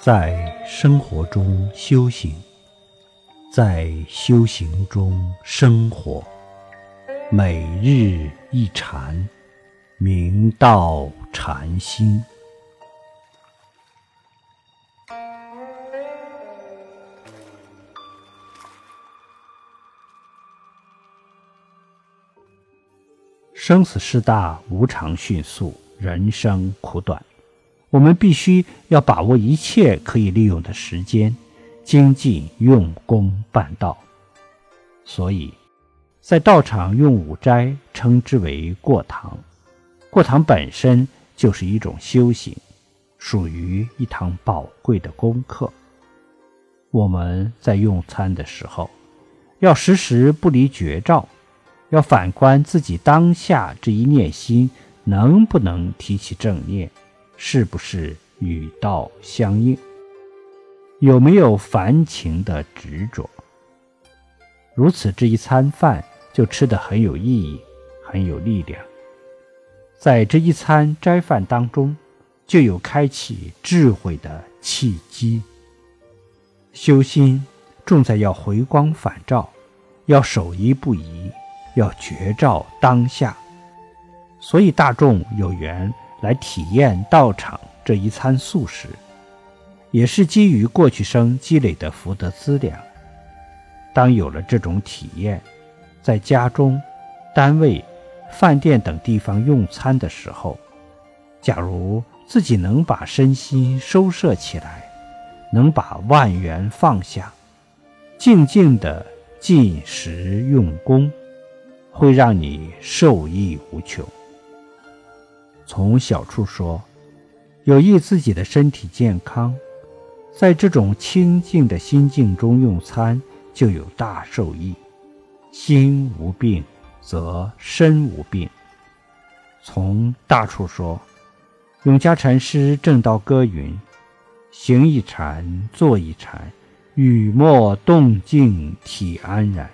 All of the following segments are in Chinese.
在生活中修行，在修行中生活，每日一禅，明道禅心。生死事大，无常迅速，人生苦短。我们必须要把握一切可以利用的时间，精进用功办道。所以，在道场用五斋称之为过堂。过堂本身就是一种修行，属于一堂宝贵的功课。我们在用餐的时候，要时时不离绝照。要反观自己当下这一念心，能不能提起正念，是不是与道相应，有没有凡情的执着？如此，这一餐饭就吃得很有意义，很有力量。在这一餐斋饭当中，就有开启智慧的契机。修心重在要回光返照，要守一不移。要觉照当下，所以大众有缘来体验道场这一餐素食，也是基于过去生积累的福德资粮。当有了这种体验，在家中、单位、饭店等地方用餐的时候，假如自己能把身心收摄起来，能把万缘放下，静静的进食用功。会让你受益无穷。从小处说，有益自己的身体健康，在这种清净的心境中用餐，就有大受益。心无病，则身无病。从大处说，永嘉禅师正道歌云：“行一禅，坐一禅，语默动静，体安然。”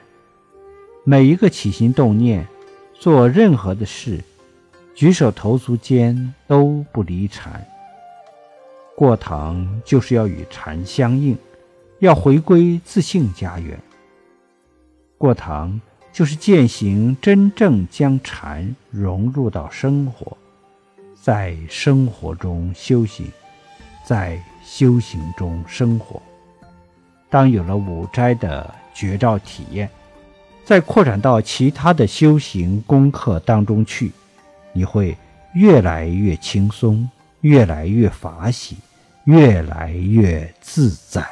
每一个起心动念，做任何的事，举手投足间都不离禅。过堂就是要与禅相应，要回归自性家园。过堂就是践行真正将禅融入到生活，在生活中修行，在修行中生活。当有了五斋的绝照体验。再扩展到其他的修行功课当中去，你会越来越轻松，越来越法喜，越来越自在。